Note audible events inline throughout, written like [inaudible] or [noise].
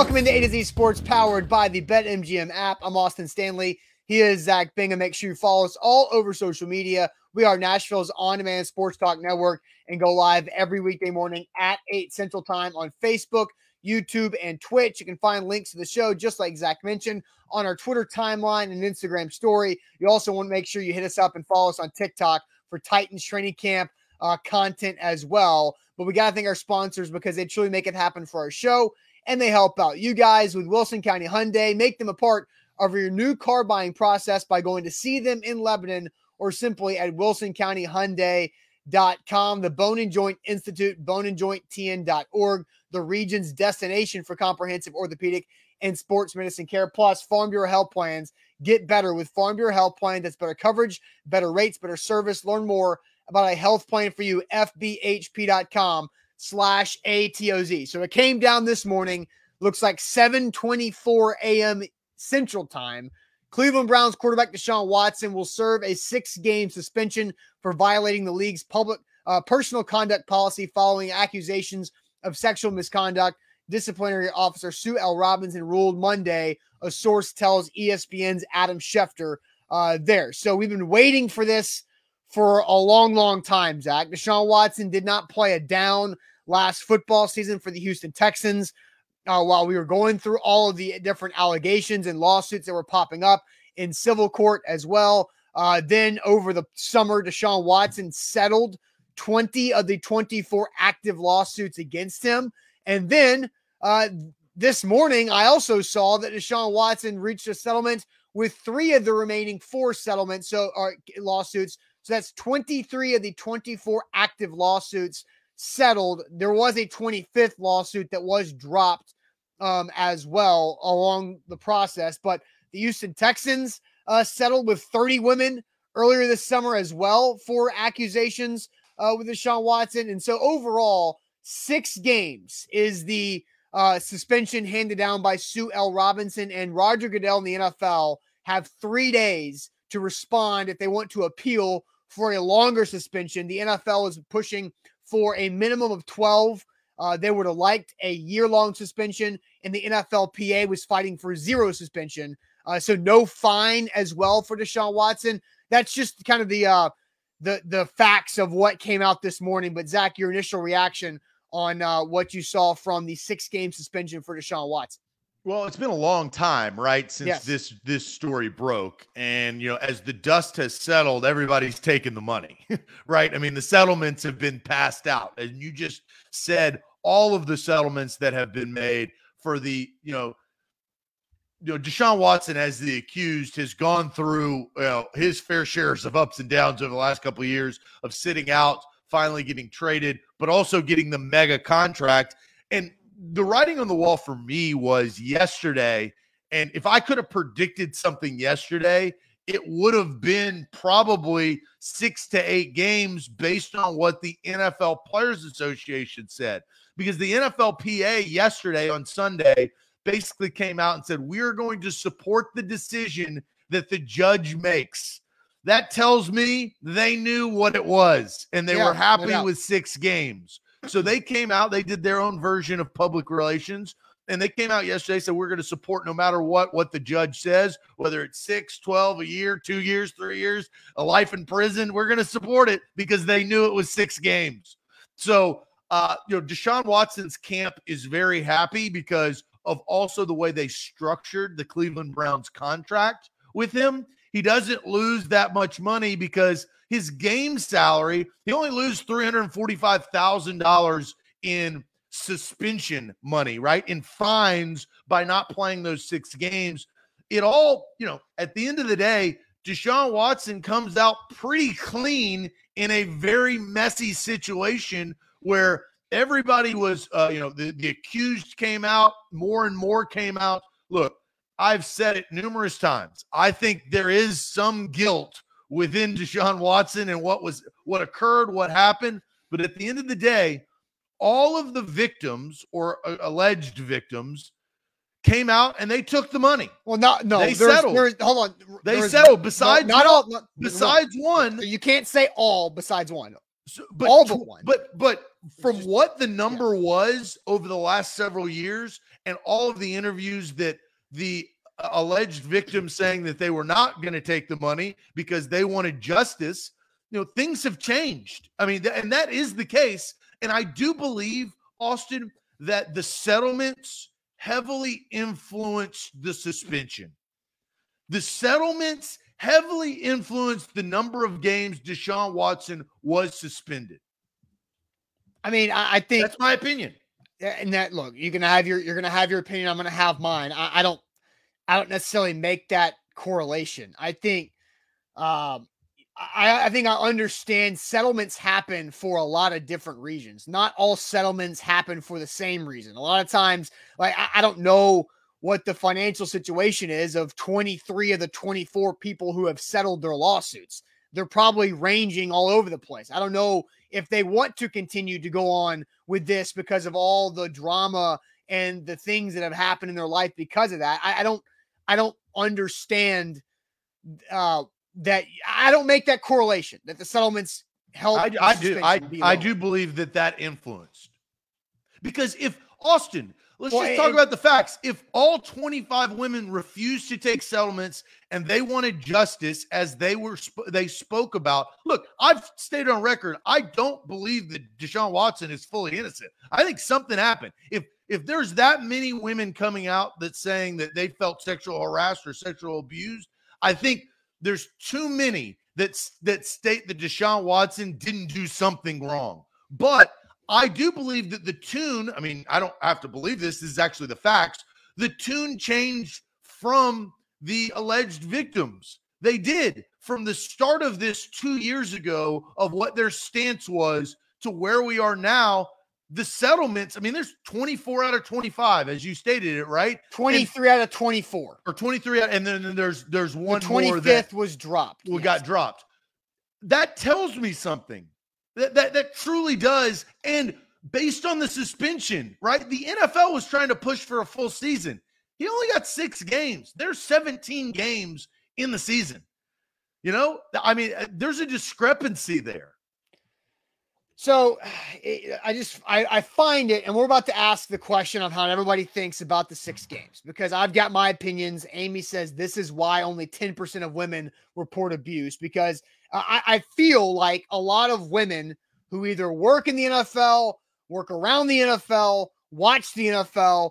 Welcome into A to Z Sports, powered by the BetMGM app. I'm Austin Stanley. He is Zach Bingham. Make sure you follow us all over social media. We are Nashville's on-demand sports talk network and go live every weekday morning at 8 Central Time on Facebook, YouTube, and Twitch. You can find links to the show, just like Zach mentioned, on our Twitter timeline and Instagram story. You also want to make sure you hit us up and follow us on TikTok for Titans training camp uh, content as well. But we got to thank our sponsors because they truly make it happen for our show and they help out you guys with Wilson County Hyundai. Make them a part of your new car buying process by going to see them in Lebanon or simply at wilsoncountyhyundai.com. The Bone and Joint Institute, boneandjointtn.org, the region's destination for comprehensive orthopedic and sports medicine care. Plus, Farm Bureau health plans. Get better with Farm Bureau health plan. That's better coverage, better rates, better service. Learn more about a health plan for you. FBHP.com slash ATOZ. So it came down this morning. Looks like 7:24 a.m. Central Time. Cleveland Browns quarterback Deshaun Watson will serve a six-game suspension for violating the league's public uh, personal conduct policy following accusations of sexual misconduct. Disciplinary officer Sue L. Robinson ruled Monday. A source tells ESPN's Adam Schefter uh, there. So we've been waiting for this for a long, long time. Zach Deshaun Watson did not play a down last football season for the Houston Texans. Uh, while we were going through all of the different allegations and lawsuits that were popping up in civil court as well. Uh, then over the summer, Deshaun Watson settled 20 of the 24 active lawsuits against him. And then uh, this morning, I also saw that Deshaun Watson reached a settlement with three of the remaining four settlements, so uh, lawsuits. So that's 23 of the 24 active lawsuits settled. There was a 25th lawsuit that was dropped um, as well along the process, but the Houston Texans uh, settled with 30 women earlier this summer as well for accusations uh, with Deshaun Watson. And so overall, six games is the uh, suspension handed down by Sue L. Robinson and Roger Goodell in the NFL have three days to respond if they want to appeal for a longer suspension. The NFL is pushing for a minimum of 12. Uh, they would have liked a year long suspension, and the NFLPA was fighting for zero suspension. Uh, so no fine as well for Deshaun Watson. That's just kind of the uh, the the facts of what came out this morning. But Zach, your initial reaction on uh, what you saw from the six game suspension for Deshaun Watson. Well, it's been a long time, right, since Yes. this this story broke, and you know, as the dust has settled, everybody's taken the money, [laughs] right? I mean, the settlements have been passed out, and you just said all of the settlements that have been made for the, you know, you know, Deshaun Watson as the accused has gone through you know, his fair shares of ups and downs over the last couple of years of sitting out, finally getting traded, but also getting the mega contract. And the writing on the wall for me was yesterday. And if I could have predicted something yesterday, it would have been probably six to eight games based on what the NFL Players Association said. Because the NFLPA yesterday on Sunday basically came out and said, We're going to support the decision that the judge makes. That tells me they knew what it was and they Yeah, were happy doubt. with six games. So they came out, they did their own version of public relations. And they came out yesterday, said we're going to support no matter what what the judge says, whether it's six, 12, a year, two years, three years, a life in prison. We're going to support it because they knew it was six games. So, uh, you know, Deshaun Watson's camp is very happy because of also the way they structured the Cleveland Browns contract with him. He doesn't lose that much money because his game salary, he only loses $345,000 in suspension money, right? In fines by not playing those six games. It all, you know, at the end of the day, Deshaun Watson comes out pretty clean in a very messy situation where everybody was, uh, you know, the, the accused came out, more and more came out. Look, I've said it numerous times. I think there is some guilt within Deshaun Watson and what was what occurred, what happened. But at the end of the day, all of the victims or uh, alleged victims came out and they took the money. Well, not no, They there's- settled. there's- hold on. They settled. no, Besides not one- all. no, Besides one, you can't say all besides one. So, but, All but one. But but from just- what the number was over the last several years, and all of the interviews that the alleged victims saying that they were not going to take the money because they wanted justice, you know, things have changed. I mean, th- and that is the case. And I do believe, Austin, that the settlements heavily influenced the suspension. The settlements heavily influenced the number of games Deshaun Watson was suspended. I mean, I, I think That's my opinion. And that look, you're gonna have your you're gonna have your opinion. I'm gonna have mine. I, I don't I don't necessarily make that correlation. I think um I, I think I understand settlements happen for a lot of different reasons. Not all settlements happen for the same reason. A lot of times, like I, I don't know what the financial situation is of 23 of the 24 people who have settled their lawsuits. They're probably ranging all over the place. I don't know if they want to continue to go on with this because of all the drama and the things that have happened in their life because of that. I, I don't I don't understand uh that I don't make that correlation that the settlements help. I, I do. I, I do believe that that influenced because if Austin, let's Well, just talk and- about the facts. If all 25 women refused to take settlements and they wanted justice as they were they spoke about, look, I've stated on record, I don't believe that Deshaun Watson is fully innocent. I think something happened. If if there's that many women coming out that saying that they felt sexual harassed or sexual abused, I think there's too many that that state that Deshaun Watson didn't do something wrong. But I do believe that the tune, I mean, I don't have to believe this, this is actually the facts. The tune changed from the alleged victims. They did from the start of this 2 years ago of what their stance was to where we are now. The settlements, I mean, there's 24 out of 25, as you stated it, right? 23 out of 24. Or 23 out, and then there's there's The one more that 25th was dropped. we yes. got dropped. That tells me something. That, that that truly does. And based on the suspension, right? The NFL was trying to push for a full season. He only got six games. There's 17 games in the season. You know, I mean, uh, there's a discrepancy there. So [sighs] I just I, I find it, and we're about to ask the question of how everybody thinks about the six games because I've got my opinions. Amy says this is why only 10% of women report abuse because I, I feel like a lot of women who either work in the NFL, work around the NFL, watch the NFL,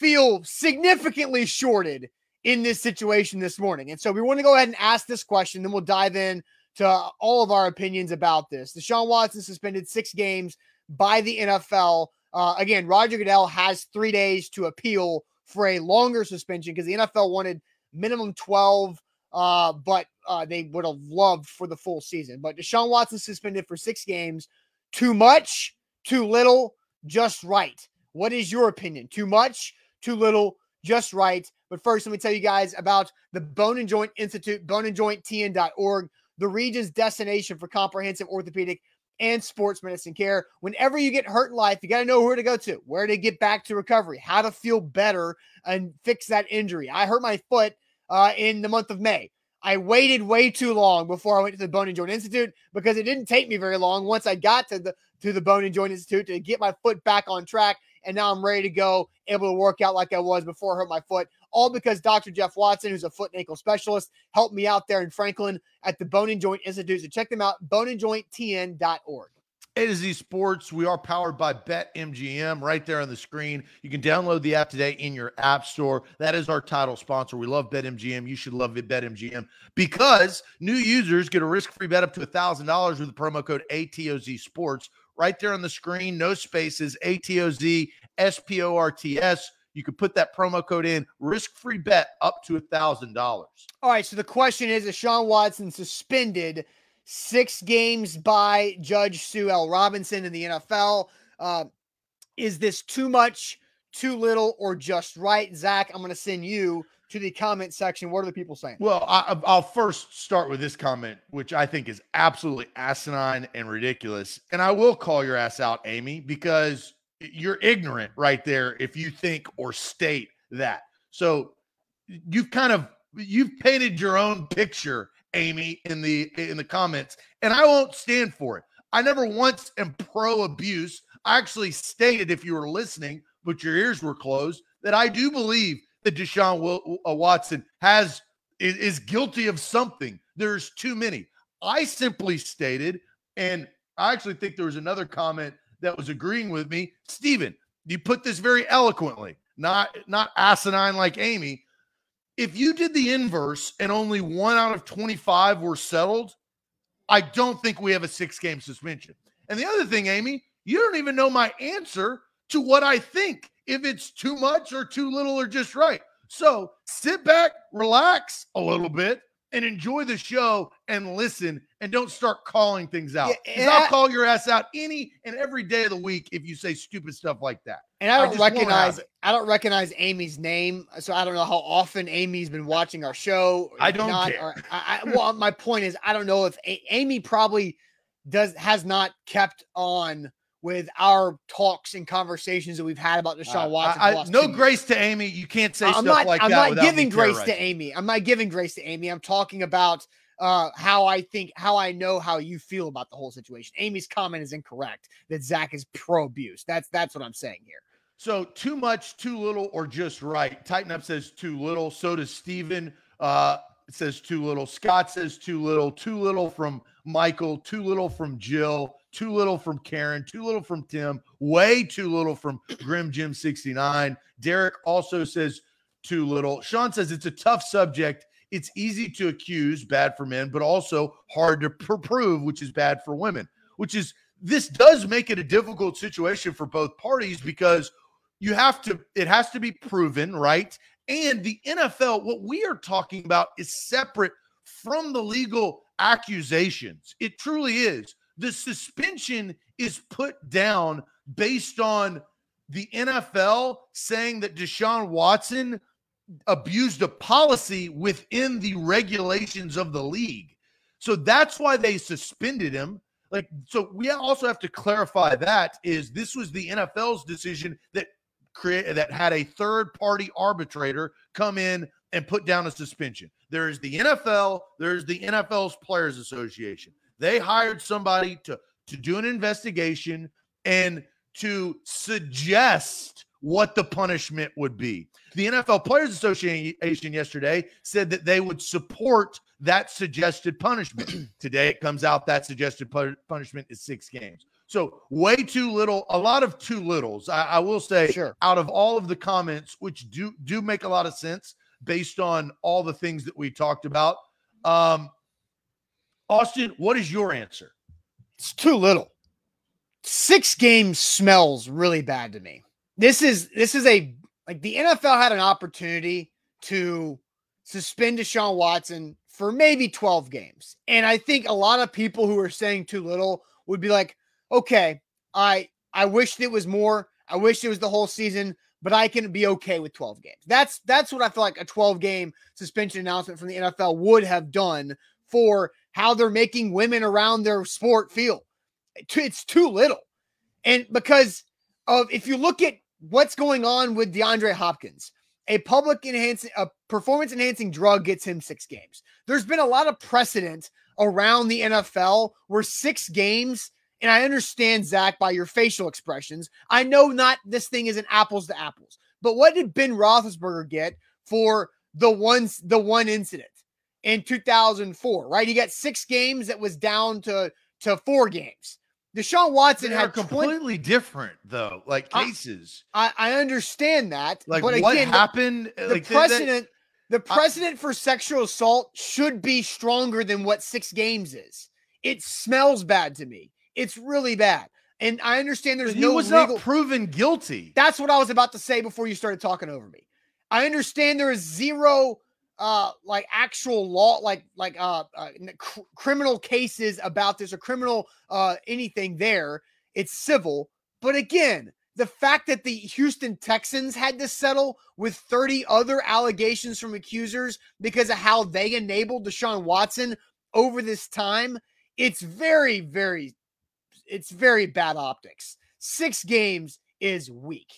feel significantly shorted in this situation this morning. And so we want to go ahead and ask this question, then we'll dive in to all of our opinions about this. Deshaun Watson suspended six games by the NFL. Uh, again, Roger Goodell has three days to appeal for a longer suspension because the NFL wanted minimum 12, uh, but uh, they would have loved for the full season. But Deshaun Watson suspended for six games. Too much, too little, just right. What is your opinion? Too much, too little, just right. But first, let me tell you guys about the Bone and Joint Institute, boneandjointtn.org the region's destination for comprehensive orthopedic and sports medicine care. Whenever you get hurt in life, you got to know where to go to, where to get back to recovery, how to feel better and fix that injury. I hurt my foot uh, in the month of May. I waited way too long before I went to the Bone and Joint Institute because it didn't take me very long once I got to the to the Bone and Joint Institute to get my foot back on track. And now I'm ready to go, able to work out like I was before I hurt my foot. All because Dr. Jeff Watson, who's a foot and ankle specialist, helped me out there in Franklin at the Bone and Joint Institute. So check them out, boneandjointtn.org. A to Z Sports. We are powered by BetMGM right there on the screen. You can download the app today in your app store. That is our title sponsor. We love BetMGM. You should love BetMGM because new users get a risk free bet up to $1,000 with the promo code ATOZ Sports right there on the screen. No spaces, A T O Z S P O R T S. You can put that promo code in, risk free bet up to $1,000. All right. So the question is Deshaun Watson suspended six games by Judge Sue L. Robinson in the NFL? Uh, is this too much, too little, or just right? Zach, I'm going to send you to the comment section. What are the people saying? Well, I, I'll first start with this comment, which I think is absolutely asinine and ridiculous. And I will call your ass out, Amy, because you're ignorant right there if you think or state that. So you've kind of you've painted your own picture, Amy, in the in the comments, and I won't stand for it. I never once am pro abuse. I actually stated, if you were listening, but your ears were closed, that I do believe that Deshaun uh, Watson has is, is guilty of something. There's too many. I simply stated, and I actually think there was another comment that was agreeing with me. Stephen, you put this very eloquently, not not asinine like Amy. If you did the inverse and only one out of 25 were settled, I don't think we have a six game suspension. And the other thing, Amy, you don't even know my answer to what I think, if it's too much or too little or just right. So sit back, relax a little bit, and enjoy the show and listen and don't start calling things out. Yeah, I'll call your ass out any and every day of the week if you say stupid stuff like that. And I don't I recognize I don't recognize Amy's name, so I don't know how often Amy's been watching our show. I don't not, care. I, I, well, my point is I don't know if a- Amy probably does has not kept on with our talks and conversations that we've had about Deshaun uh, Watson. I, I, no grace to Amy. You can't say I'm stuff not, like. I'm not giving grace to Amy. I'm not giving grace to Amy. I'm talking about uh, how I think, how I know how you feel about the whole situation. Amy's comment is incorrect that Zach is pro abuse. That's that's what I'm saying here. So too much, too little, or just right. Tighten up says too little. So does Steven. Uh, says too little. Scott says too little. Too little from Michael. Too little from Jill too little from Karen, too little from Tim, way too little from [clears throat] Grim Jim 69. Derek also says too little. Sean says it's a tough subject. It's easy to accuse, bad for men, but also hard to pr- prove, which is bad for women, which is this does make it a difficult situation for both parties because you have to, it has to be proven, right? And the NFL, what we are talking about is separate from the legal accusations. It truly is the suspension is put down based on the NFL saying that Deshaun Watson abused a policy within the regulations of the league. So that's why they suspended him. Like, so we also have to clarify that is this was the NFL's decision that create that had a third party arbitrator come in and put down a suspension. There is the NFL, there's the NFL's Players Association. They hired somebody to to do an investigation and to suggest what the punishment would be. The NFL Players Association yesterday said that they would support that suggested punishment. [clears throat] Today it comes out that suggested punishment is six games. So way too little, a lot of too littles. I, I will say, sure. out of all of the comments, which do do make a lot of sense based on all the things that we talked about. Um, Austin, what is your answer? It's too little. Six games smells really bad to me. This is this is a like the NFL had an opportunity to suspend Deshaun Watson for maybe 12 games. And I think a lot of people who are saying too little would be like, okay, I I wished it was more. I wish it was the whole season, but I can be okay with 12 games. That's that's what I feel like a 12 game suspension announcement from the NFL would have done for how they're making women around their sport feel. It's too little. And because of if you look at what's going on with DeAndre Hopkins, a public enhancing a performance enhancing drug gets him 6 games. There's been a lot of precedent around the NFL where 6 games and I understand Zach by your facial expressions. I know not this thing isn't apples to apples. But what did Ben Roethlisberger get for the ones the one incident? In 2004, right? He got six games that was down to to four games. Deshaun Watson had completely 20, different though, like cases. I, I understand that, like but what again, happened? The, like, precedent, that, the precedent I, for sexual assault should be stronger than what six games is. It smells bad to me. It's really bad, and I understand there's he no was legal, not proven guilty. That's what I was about to say before you started talking over me. I understand there is zero uh like actual law like like uh, uh cr- criminal cases about this or criminal uh anything there it's civil. But again the fact that the Houston Texans had to settle with 30 other allegations from accusers because of how they enabled Deshaun Watson over this time it's very very it's very bad optics. 6 games is weak.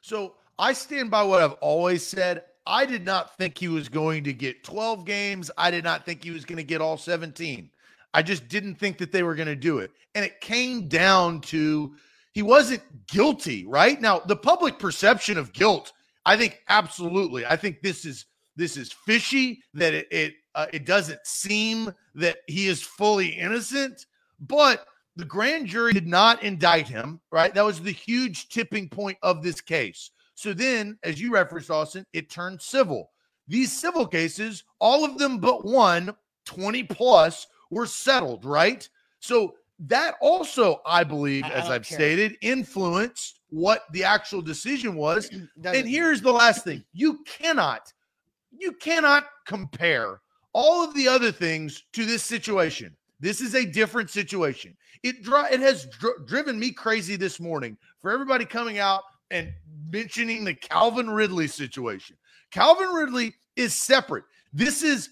So I stand by what I've always said I did not think he was going to get 12 games. I did not think he was going to get all 17. I just didn't think that they were going to do it. And it came down to he wasn't guilty, right? Now, the public perception of guilt, I think absolutely. I think this is this is fishy that it it, uh, it doesn't seem that he is fully innocent, but the grand jury did not indict him, right? That was the huge tipping point of this case. So then, as you referenced, Austin, it turned civil. These civil cases, all of them but one, 20 plus, were settled, right? So that also, I believe, I, as I have stated, influenced what the actual decision was. [clears throat] and here's the last thing you cannot, you cannot compare all of the other things to this situation. This is a different situation. It dri- it has dr- driven me crazy this morning for everybody coming out and mentioning the Calvin Ridley situation. Calvin Ridley is separate. This is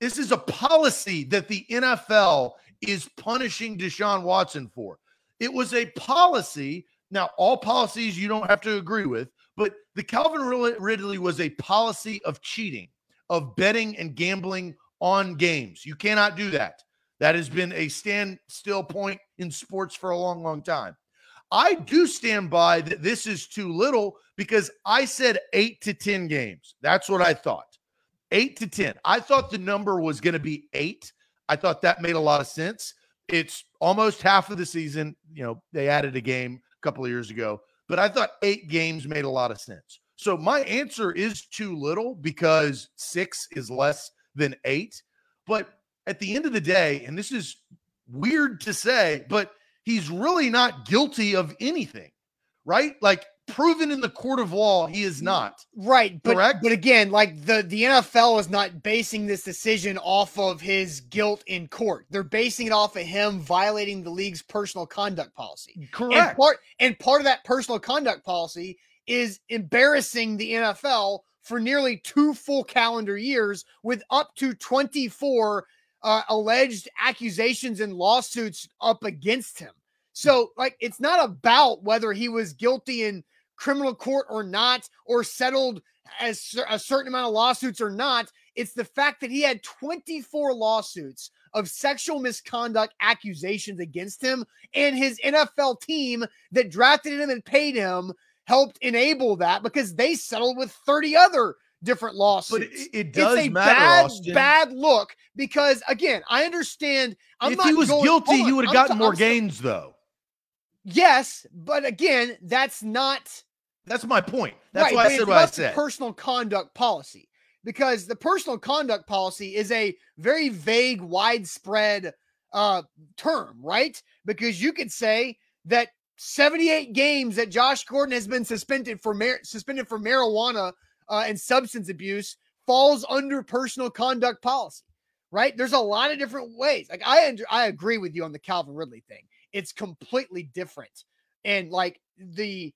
this is a policy that the NFL is punishing Deshaun Watson for. It was a policy. Now, all policies you don't have to agree with, but the Calvin Ridley was a policy of cheating, of betting and gambling on games. You cannot do that. That has been a standstill point in sports for a long, long time. I do stand by that this is too little because I said eight to 10 games. That's what I thought. Eight to 10. I thought the number was going to be eight. I thought that made a lot of sense. It's almost half of the season. You know, they added a game a couple of years ago, but I thought eight games made a lot of sense. So my answer is too little because six is less than eight. But at the end of the day, and this is weird to say, but he's really not guilty of anything, right? Like proven in the court of law, he is not. Right. But, correct. But again, like the, the NFL is not basing this decision off of his guilt in court. They're basing it off of him violating the league's personal conduct policy. Correct. And part, and part of that personal conduct policy is embarrassing the NFL for nearly two full calendar years with up to 24 uh, alleged accusations and lawsuits up against him. So, like, it's not about whether he was guilty in criminal court or not, or settled as a certain amount of lawsuits or not. It's the fact that he had 24 lawsuits of sexual misconduct accusations against him, and his NFL team that drafted him and paid him helped enable that because they settled with 30 other different lawsuits. But it, it does it's a matter, bad, Austin. bad look because again, I understand. I'm if he was going, guilty, he would have gotten more I'm gains, though. Yes, but again, that's not. That's my point. That's right, why I said what I said. Personal conduct policy, because the personal conduct policy is a very vague, widespread uh, term, right? Because you could say that 78 games that Josh Gordon has been suspended for mar- suspended for marijuana uh, and substance abuse falls under personal conduct policy, right? There's a lot of different ways. Like I, I agree with you on the Calvin Ridley thing. It's completely different, and like the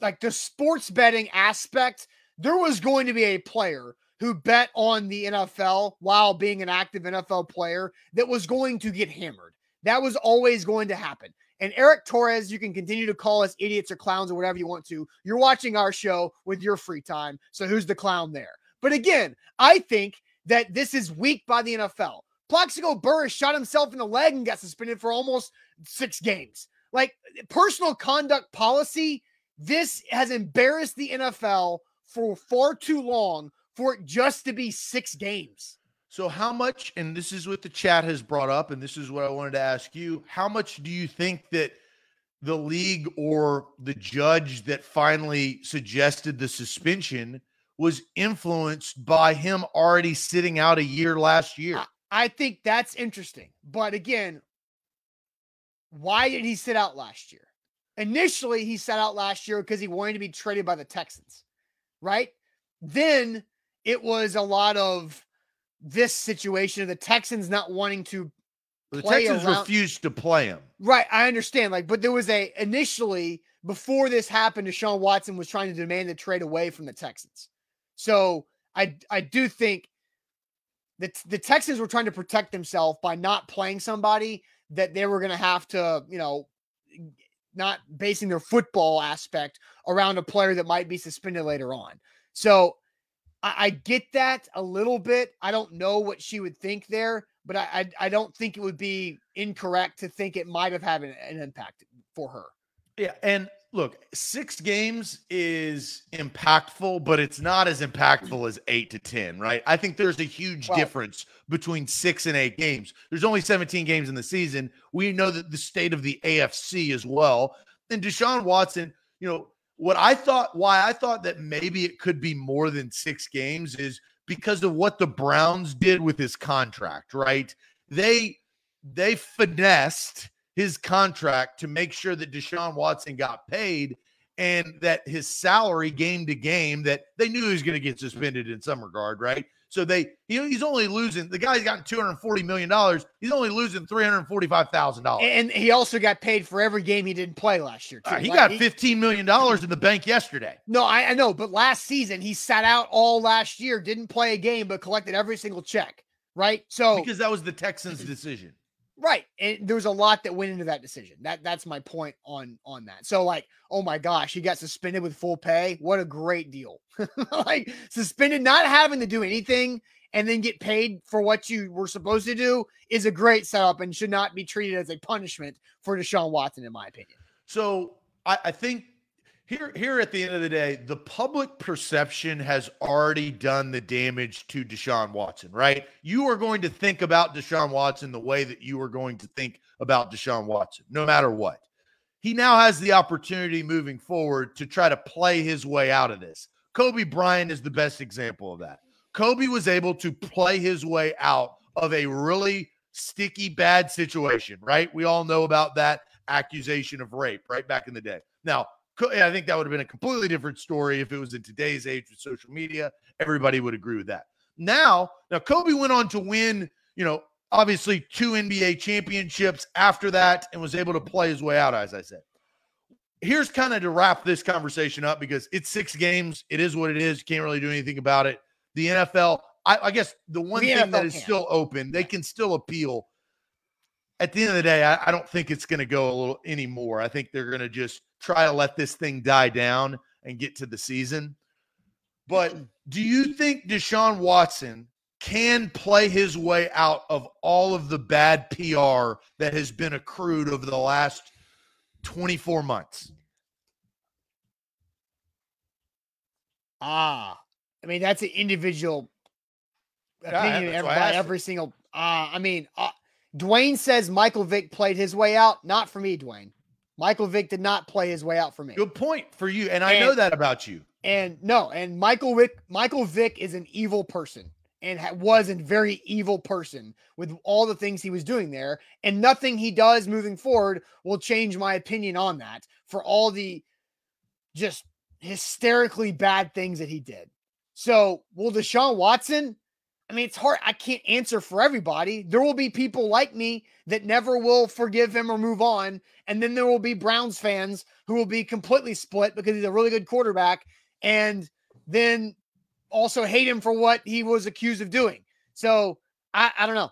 like the sports betting aspect, there was going to be a player who bet on the NFL while being an active NFL player that was going to get hammered. That was always going to happen. And Eric Torres, you can continue to call us idiots or clowns or whatever you want to. You're watching our show with your free time. So who's the clown there? But again, I think that this is weak by the NFL. Plaxico Burress shot himself in the leg and got suspended for almost six games. Like personal conduct policy, this has embarrassed the NFL for far too long for it just to be six games. So, how much, and this is what the chat has brought up, and this is what I wanted to ask you how much do you think that the league or the judge that finally suggested the suspension was influenced by him already sitting out a year last year? I think that's interesting. But again, why did he sit out last year? Initially, he sat out last year because he wanted to be traded by the Texans, right? Then it was a lot of this situation of the Texans not wanting to the Texans around. refused to play him. Right, I understand. Like, but there was a initially before this happened, Deshaun Watson was trying to demand the trade away from the Texans. So I I do think that the Texans were trying to protect themselves by not playing somebody that they were going to have to, you know, not basing their football aspect around a player that might be suspended later on. So I, I get that a little bit. I don't know what she would think there, but I, I, I don't think it would be incorrect to think it might have had an, an impact for her. Yeah, and look, six games is impactful, but it's not as impactful as eight to 10, right? I think there's a huge difference between six and eight games. There's only 17 games in the season. We know that the state of the AFC as well. And Deshaun Watson, you know, what I thought, why I thought that maybe it could be more than six games is because of what the Browns did with his contract, right? They, they finessed his contract to make sure that Deshaun Watson got paid and that his salary game to game that they knew he was going to get suspended in some regard, right? So they he's only losing the guy's gotten 240 million dollars. He's only losing 345 thousand dollars. And he also got paid for every game he didn't play last year. Too. Uh, he like, got 15 million dollars in the bank yesterday. No, I, I know, but last season he sat out all last year, didn't play a game, but collected every single check. Right. So because that was the Texans' decision. Right. And there was a lot that went into that decision. That that's my point on on that. So like, oh my gosh, he got suspended with full pay. What a great deal. [laughs] like suspended not having to do anything and then get paid for what you were supposed to do is a great setup and should not be treated as a punishment for Deshaun Watson, in my opinion. So I, I think here here at the end of the day, the public perception has already done the damage to Deshaun Watson, right? You are going to think about Deshaun Watson the way that you are going to think about Deshaun Watson, no matter what. He now has the opportunity moving forward to try to play his way out of this. Kobe Bryant is the best example of that. Kobe was able to play his way out of a really sticky, bad situation, right? We all know about that accusation of rape, right? Back in the day. Now, I think that would have been a completely different story if it was in today's age with social media. Everybody would agree with that. Now, now Kobe went on to win, you know, obviously two NBA championships after that and was able to play his way out, as I said. Here's kind of to wrap this conversation up because it's six games. It is what it is. You can't really do anything about it. The NFL, I, I guess the one the thing NFL that is can. still open, they can still appeal. At the end of the day, I, I don't think it's going to go a little anymore. I think they're going to just try to let this thing die down and get to the season. But do you think Deshaun Watson can play his way out of all of the bad PR that has been accrued over the last 24 months? Ah, I mean, that's an individual opinion yeah, every, every single. Uh, I mean, uh, Dwayne says Michael Vick played his way out. Not for me, Dwayne. Michael Vick did not play his way out for me. Good point for you, and I and, know that about you. And no, and Michael Vick, Michael Vick is an evil person and ha- was a very evil person with all the things he was doing there, and nothing he does moving forward will change my opinion on that. For all the just hysterically bad things that he did. So, will Deshaun Watson I mean, it's hard. I can't answer for everybody. There will be people like me that never will forgive him or move on. And then there will be Browns fans who will be completely split because he's a really good quarterback and then also hate him for what he was accused of doing. So I, I don't know.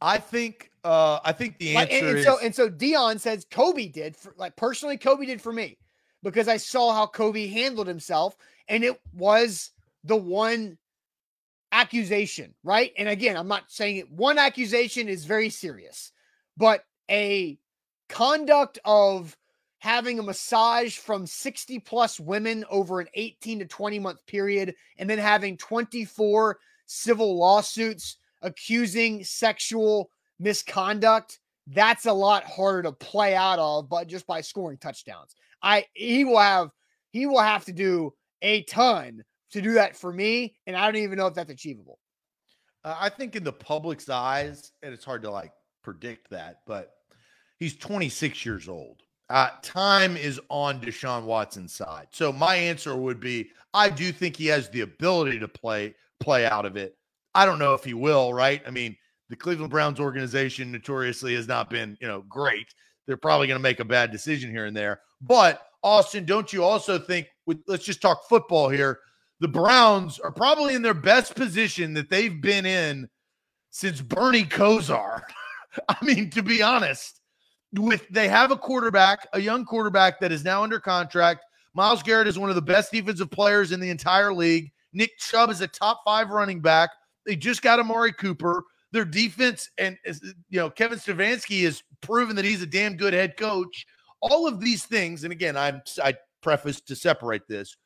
I think uh I think the answer like, and, and is so and so Dion says Kobe did for like personally Kobe did for me because I saw how Kobe handled himself and it was the one accusation, right? And again, I'm not saying it. One accusation is very serious, but a conduct of having a massage from 60 plus women over an 18 to 20 month period and then having 24 civil lawsuits accusing sexual misconduct that's a lot harder to play out of but just by scoring touchdowns i he will have he will have to do a ton to do that for me, and I don't even know if that's achievable. Uh, I think in the public's eyes, and it's hard to like predict that, but he's 26 years old. Uh, time is on Deshaun Watson's side. So my answer would be I do think he has the ability to play play out of it. I don't know if he will, right? I mean, the Cleveland Browns organization notoriously has not been, you know, great. They're probably going to make a bad decision here and there. But Austin, don't you also think with let's just talk football here the Browns are probably in their best position that they've been in since Bernie Kosar. [laughs] I mean, to be honest, with they have a quarterback, a young quarterback that is now under contract. Myles Garrett is one of the best defensive players in the entire league. Nick Chubb is a top five running back. They just got Amari Cooper. their defense, and you know Kevin Stefanski has proven that he's a damn good head coach. All of these things, and again, I'm I preface to separate this.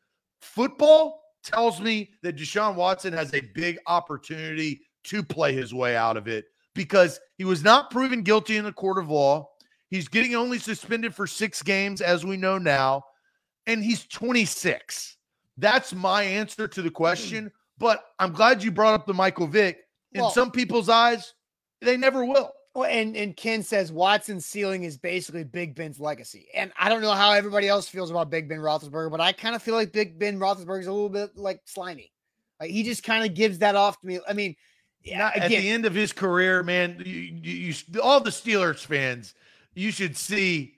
Football tells me that Deshaun Watson has a big opportunity to play his way out of it because he was not proven guilty in the court of law. He's getting only suspended for six games, as we know now, and he's 26. That's my answer to the question. But I'm glad you brought up the Michael Vick. In well, some people's eyes, they never will. Well, and, and Ken says Watson's ceiling is basically Big Ben's legacy. And I don't know how everybody else feels about Big Ben Roethlisberger, but I kind of feel like Big Ben Roethlisberger is a little bit like slimy. Like he just kind of gives that off to me. I mean, yeah, again, at the end of his career, man, you, you, you, all the Steelers fans, you should see.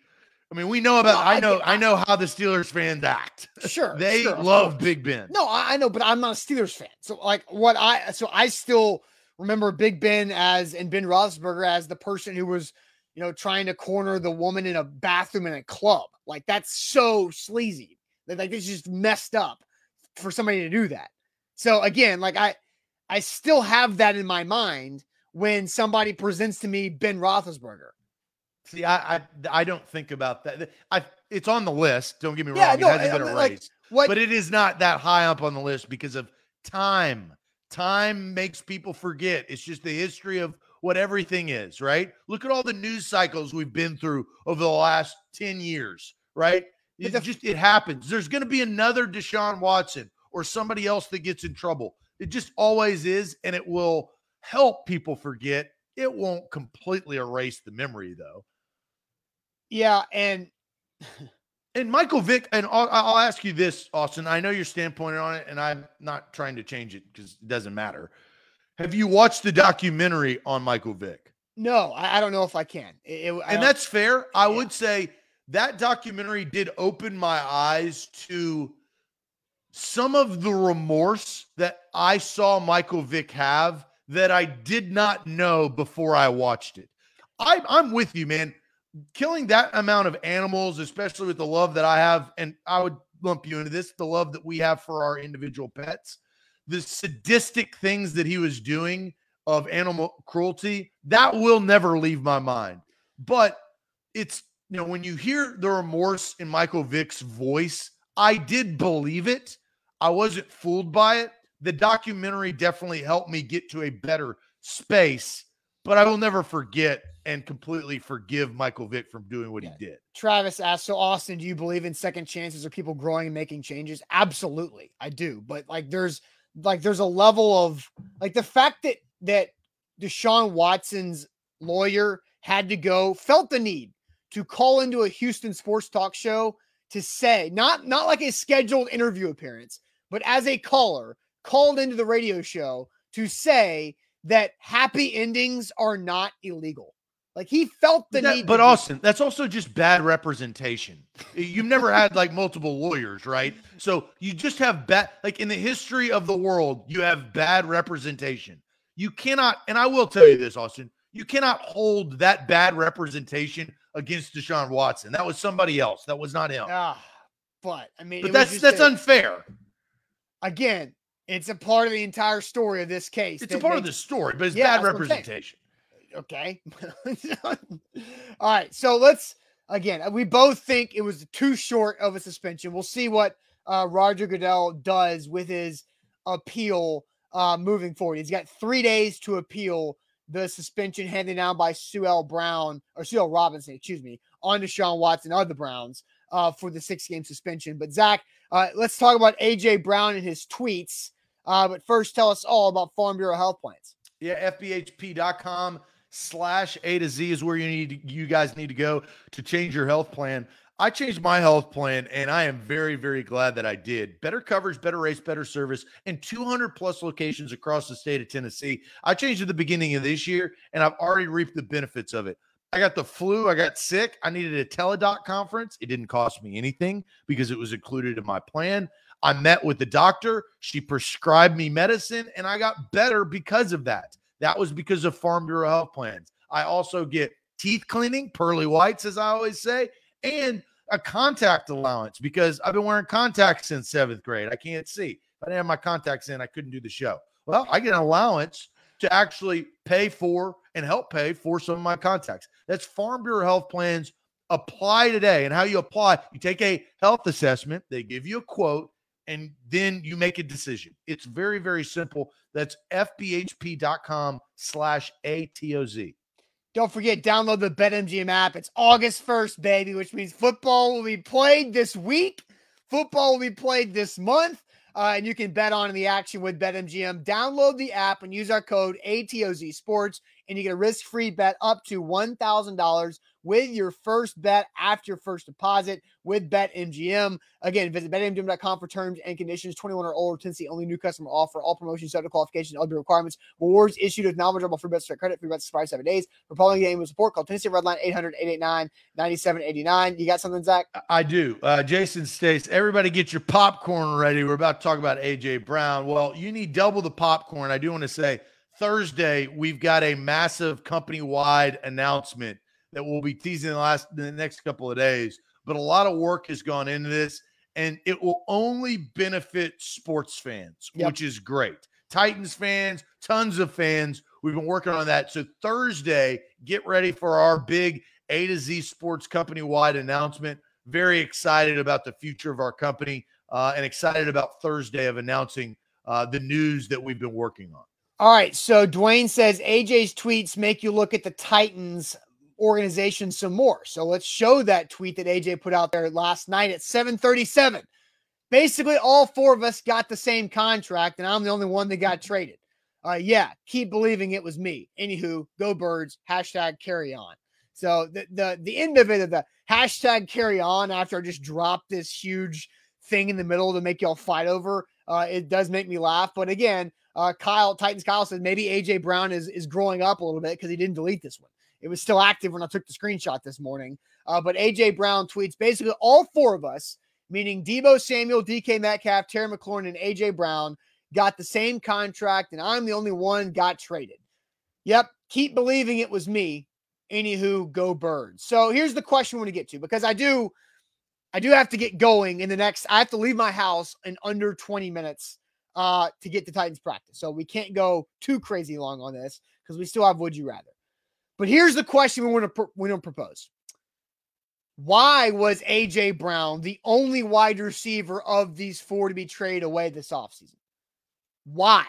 I mean, we know about. No, I know. I, I, know how the Steelers fans act. Sure, they sure, love Big Ben. No, I, I know, but I'm not a Steelers fan. So, like, what I so I still remember Big Ben as and Ben Roethlisberger as the person who was, you know, trying to corner the woman in a bathroom in a club. Like, that's so sleazy. Like, it's just messed up for somebody to do that. So again, like I I still have that in my mind when somebody presents to me Ben Roethlisberger. See, I I, I don't think about that. I it's on the list. Don't get me yeah, wrong. No, it hasn't been erased, like, but it is not that high up on the list because of time. Time makes people forget. It's just the history of what everything is, right? Look at all the news cycles we've been through over the last 10 years, right? It just it happens. There's going to be another Deshaun Watson or somebody else that gets in trouble. It just always is, and it will help people forget. It won't completely erase the memory, though. Yeah, and [laughs] and Michael Vick, and I'll, I'll, ask you this, Austin. I know your standpoint on it, and I'm not trying to change it because it doesn't matter. Have you watched the documentary on Michael Vick? No, I, I don't know if I can. It, it, and that's fair. I yeah. would say that documentary did open my eyes to some of the remorse that I saw Michael Vick have that I did not know before I watched it. I, I'm with you, man. Killing that amount of animals, especially with the love that I have, and I would lump you into this the love that we have for our individual pets, the sadistic things that he was doing of animal cruelty, that will never leave my mind. But it's, you know, when you hear the remorse in Michael Vick's voice, I did believe it. I wasn't fooled by it. The documentary definitely helped me get to a better space, but I will never forget and completely forgive Michael Vick from doing what yeah. he did. Travis asked, so Austin, do you believe in second chances or people growing and making changes? Absolutely. I do. But like there's like there's a level of like the fact that that Deshaun Watson's lawyer had to go, felt the need to call into a Houston sports talk show to say, not not like a scheduled interview appearance, but as a caller, called into the radio show to say that happy endings are not illegal. Like he felt the that, need. But Austin, that's also just bad representation. You've never had like multiple lawyers, right? So you just have bad, like in the history of the world, you have bad representation. You cannot, and I will tell you this, Austin, you cannot hold that bad representation against Deshaun Watson. That was somebody else. That was not him. Ah, but I mean, but that's that's a, unfair. Again, it's a part of the entire story of this case. It's a part of the story, but it's yeah, bad representation. Okay. [laughs] All right. So let's again. We both think it was too short of a suspension. We'll see what uh, Roger Goodell does with his appeal uh, moving forward. He's got three days to appeal the suspension handed down by Sue L. Brown or Sue L. Robinson, excuse me, on Deshaun Watson of the Browns uh, for the six game suspension. But Zach, uh, let's talk about AJ Brown and his tweets. Uh, but first, tell us all about Farm Bureau Health Plans. Yeah, FBHP.com slash A to Z is where you need you guys need to go to change your health plan. I changed my health plan and I am very, very glad that I did. Better coverage, better race, better service, and 200 plus locations across the state of Tennessee. I changed at the beginning of this year and I've already reaped the benefits of it. I got the flu. I got sick. I needed a teledoc conference. It didn't cost me anything because it was included in my plan. I met with the doctor. She prescribed me medicine and I got better because of that. That was because of Farm Bureau health plans. I also get teeth cleaning, pearly whites, as I always say, and a contact allowance because I've been wearing contacts since seventh grade. I can't see. If I didn't have my contacts in, I couldn't do the show. Well, I get an allowance to actually pay for and help pay for some of my contacts. That's Farm Bureau Health Plans. Apply today. And how you apply, you take a health assessment, they give you a quote, and then you make a decision. It's very, very simple. That's fbhp.com slash ATOZ. Don't forget, download the BetMGM app. It's August 1st, baby, which means football will be played this week. Football will be played this month. Uh, and you can bet on the action with BetMGM. Download the app and use our code ATOZ Sports, and you get a risk free bet up to $1,000 with your first bet after your first deposit with BetMGM. Again, visit betmgm.com for terms and conditions. 21 or older, Tennessee only new customer offer. All promotions, subject to qualifications, and other requirements. Rewards issued with non-withdrawable free bets, credit, free bets expire seven days. For following game with support, call Tennessee Red Line 800-889-9789. You got something, Zach? I do. Uh, Jason states, everybody get your popcorn ready. We're about to talk about A.J. Brown. Well, you need double the popcorn. I do want to say Thursday, we've got a massive company-wide announcement that we'll be teasing the last the next couple of days. But a lot of work has gone into this, and it will only benefit sports fans, yep. which is great. Titans fans, tons of fans. We've been working on that. So Thursday, get ready for our big A to Z Sports company wide announcement. Very excited about the future of our company, uh, and excited about Thursday of announcing uh, the news that we've been working on. All right. So Dwayne says AJ's tweets make you look at the Titans organization some more. So let's show that tweet that AJ put out there last night at 737. Basically, all four of us got the same contract, and I'm the only one that got traded. Uh, yeah, keep believing it was me. Anywho, go birds, hashtag carry on. So the the the end of it, of the hashtag carry on after I just dropped this huge thing in the middle to make y'all fight over, uh, it does make me laugh. But again, uh, Kyle Titans Kyle says maybe AJ Brown is is growing up a little bit because he didn't delete this one. It was still active when I took the screenshot this morning. Uh, but AJ Brown tweets basically all four of us, meaning Deebo Samuel, DK Metcalf, Terry McLaurin, and AJ Brown, got the same contract, and I'm the only one got traded. Yep, keep believing it was me. Anywho, go birds. So here's the question we want to get to because I do, I do have to get going in the next. I have to leave my house in under 20 minutes uh, to get to Titans practice. So we can't go too crazy long on this because we still have Would You Rather. But here's the question we want to we don't propose. Why was AJ Brown the only wide receiver of these four to be traded away this offseason? Why?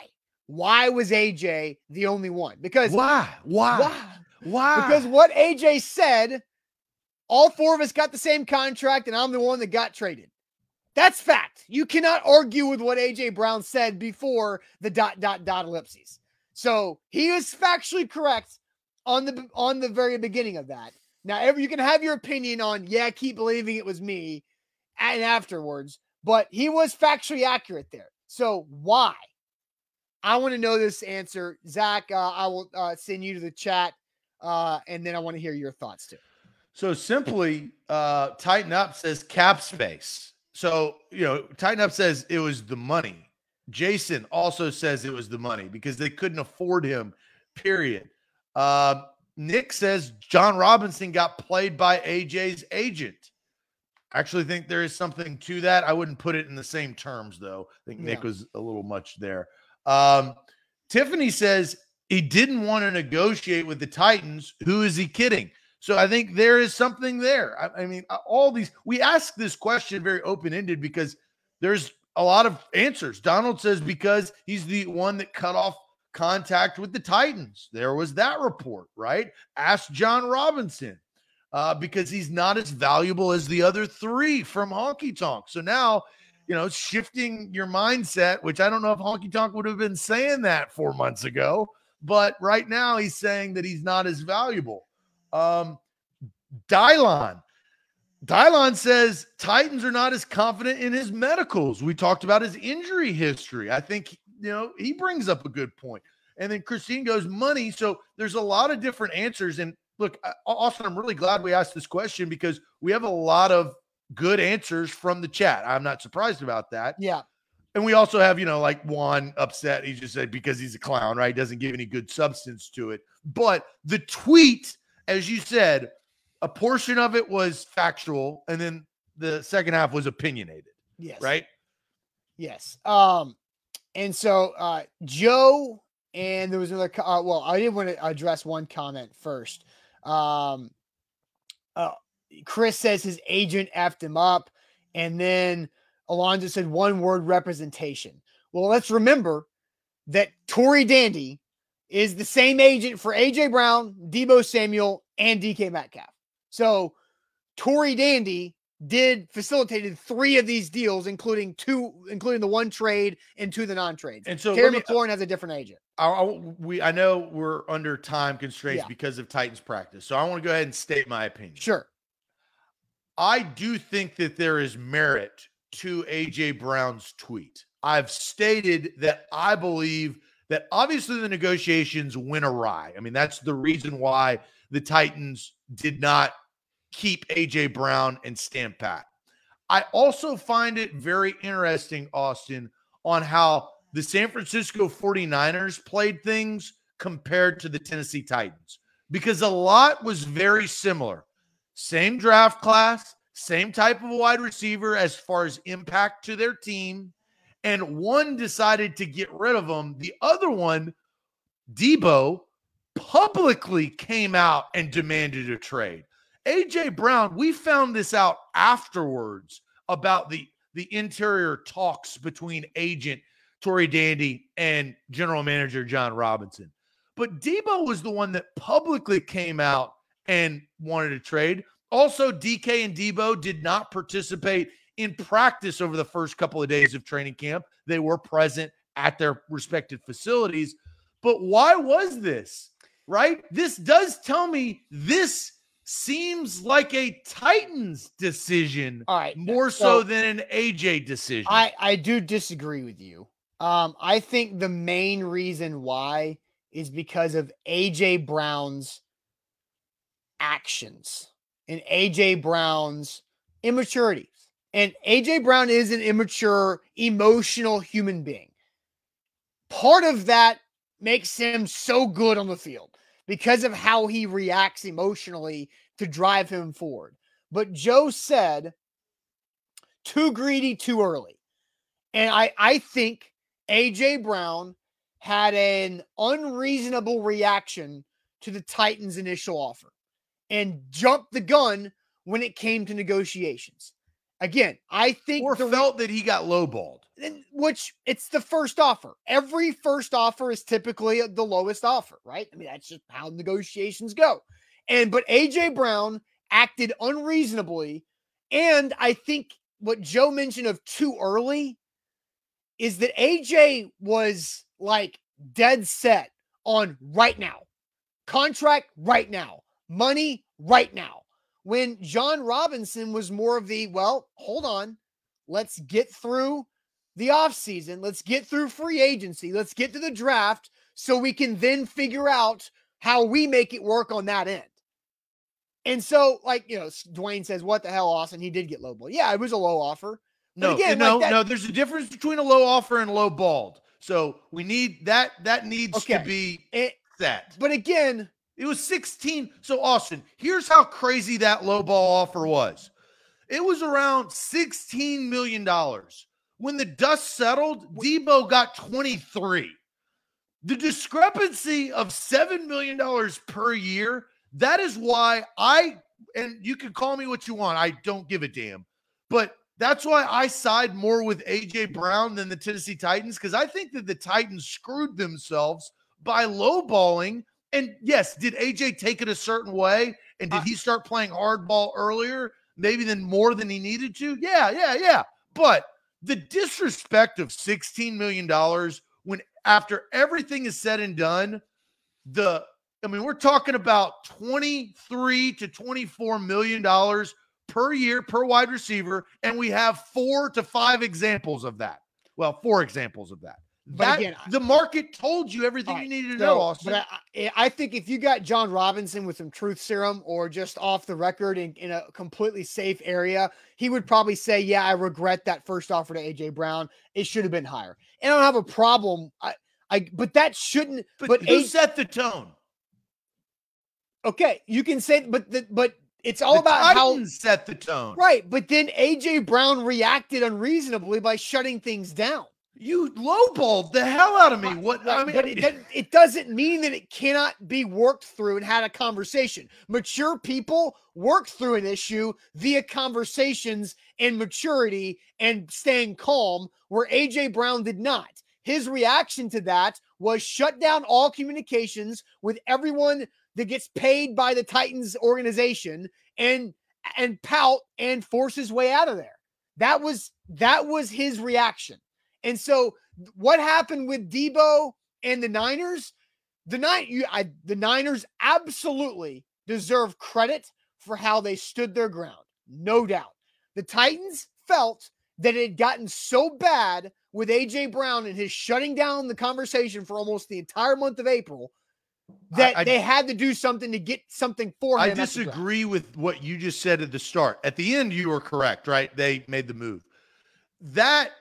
Why was AJ the only one? Because why? Why? Why? Why? Because what AJ said, all four of us got the same contract, and I'm the one that got traded. That's fact. You cannot argue with what AJ Brown said before the dot dot dot ellipses. So he was factually correct on the on the very beginning of that. Now, every, you can have your opinion on, yeah, keep believing it was me, and afterwards, but he was factually accurate there. So why? I want to know this answer, Zach. Uh, I will uh, send you to the chat, uh, and then I want to hear your thoughts too. So simply, uh, tighten up says cap space. So you know, tighten up says it was the money. Jason also says it was the money because they couldn't afford him. Period. Uh, Nick says Jon Robinson got played by AJ's agent. I actually think there is something to that. I wouldn't put it in the same terms, though. I think Nick was a little much there. Um, Tiffany says he didn't want to negotiate with the Titans. Who is he kidding? So I think there is something there. I, I mean, uh, all these, we ask this question very open ended because there's a lot of answers. Donald says because he's the one that cut off contact with the Titans. There was that report, right? Ask Jon Robinson uh, because he's not as valuable as the other three from Honky Tonk. So now, you know, shifting your mindset, which I don't know if Honky Tonk would have been saying that four months ago, but right now he's saying that he's not as valuable. Um, Dylon. Dylon says Titans are not as confident in his medicals. We talked about his injury history. I think you know, he brings up a good point. And then Christine goes, money. So there's a lot of different answers. And look, Austin, I'm really glad we asked this question because we have a lot of good answers from the chat. I'm not surprised about that. Yeah. And we also have, you know, like Juan upset. He just said because he's a clown, right? Doesn't give any good substance to it. But the tweet, as you said, a portion of it was factual, and then the second half was opinionated. Yes. Right. Yes. Um, and so uh, Joe and there was another. Uh, well, I did want to address one comment first. Um, uh, Chris says his agent effed him up, and then Alonzo said one word representation. Well, let's remember that Tory Dandy is the same agent for AJ Brown, Deebo Samuel, and DK Metcalf. So Tory Dandy did facilitated three of these deals, including two, including the one trade and two the non-trades. And so Terry me- uh, McLaurin has a different agent. I, I- we I know we're under time constraints Yeah. because of Titans practice. So I want to go ahead and state my opinion. Sure. I do think that there is merit to AJ Brown's tweet. I've stated that I believe that obviously the negotiations went awry. I mean, that's the reason why the Titans did not keep AJ Brown and stand pat. I also find it very interesting, Austin, on how the San Francisco 49ers played things compared to the Tennessee Titans because a lot was very similar. Same draft class, same type of wide receiver as far as impact to their team. And one decided to get rid of him. The other one, Deebo, publicly came out and demanded a trade. AJ Brown, we found this out afterwards about the the interior talks between agent Tory Dandy and general manager Jon Robinson. But Deebo was the one that publicly came out and wanted to trade. Also, DK and Deebo did not participate in practice over the first couple of days of training camp. They were present at their respective facilities. But why was this? Right? This does tell me this seems like a Titans decision All right. more so so- than an AJ decision. I I do disagree with you. Um, I think the main reason why is because of AJ Brown's actions and AJ Brown's immaturity. And AJ Brown is an immature, emotional human being. Part of that makes him so good on the field because of how he reacts emotionally to drive him forward. But Joe said, too greedy too early. And I, I think AJ Brown had an unreasonable reaction to the Titans' initial offer and jumped the gun when it came to negotiations. Again, I think or the re- felt that he got lowballed. which it's the first offer. Every first offer is typically uh, the lowest offer, right? I mean, that's just how negotiations go. And but AJ Brown acted unreasonably. And I think what Joe mentioned of too early is that AJ was like dead set on right now, contract right now, money right now. When Jon Robinson was more of the, well, hold on, let's get through the offseason. Let's get through free agency. Let's get to the draft so we can then figure out how we make it work on that end. And so, like, you know, Dwayne says, What the hell, Austin? He did get low ball. Yeah, it was a low offer. But No, again, no, like that- no. There's a difference between a low offer and low balled. So we need that. That needs Okay. to be It, set. but again, It was 16. So Austin, here's how crazy that low ball offer was. It was around 16 million dollars. When the dust settled, Deebo got 23. The discrepancy of $7 million per year, that is why I, and you can call me what you want, I don't give a damn. But that's why I side more with AJ Brown than the Tennessee Titans, because I think that the Titans screwed themselves by lowballing. And yes, did AJ take it a certain way? And did I- he start playing hardball earlier? Maybe than more than he needed to? Yeah, yeah, yeah. But the disrespect of $16 million when after everything is said and done, the I mean, we're talking about 23 to 24 million dollars per year per wide receiver, and we have four to five examples of that. Well, four examples of that. But that again, the market told you everything All you needed to so- know, Austin. But I, I- think if you got Jon Robinson with some truth serum or just off the record in, in a completely safe area, he would probably say, Yeah, I regret that first offer to AJ Brown. It should have been higher. And I don't have a problem. I, I but that shouldn't but, but who A- set the tone? okay, you can say but the, but it's all the about how Titans set the tone. right. But then AJ Brown reacted unreasonably by shutting things down. You lowballed the hell out of me. What I mean, it, it doesn't mean that it cannot be worked through and had a conversation. Mature people work through an issue via conversations and maturity and staying calm, where AJ Brown did not. His reaction to that was shut down all communications with everyone that gets paid by the Titans organization and and pout and force his way out of there. That was that was his reaction. And so what happened with Deebo and the Niners? The nine you I, the Niners absolutely deserve credit for how they stood their ground. No doubt. The Titans felt that it had gotten so bad with AJ Brown and his shutting down the conversation for almost the entire month of April that I, I, they had to do something to get something for him. I disagree with what you just said at the start. At the end, you were correct, right? They made the move. That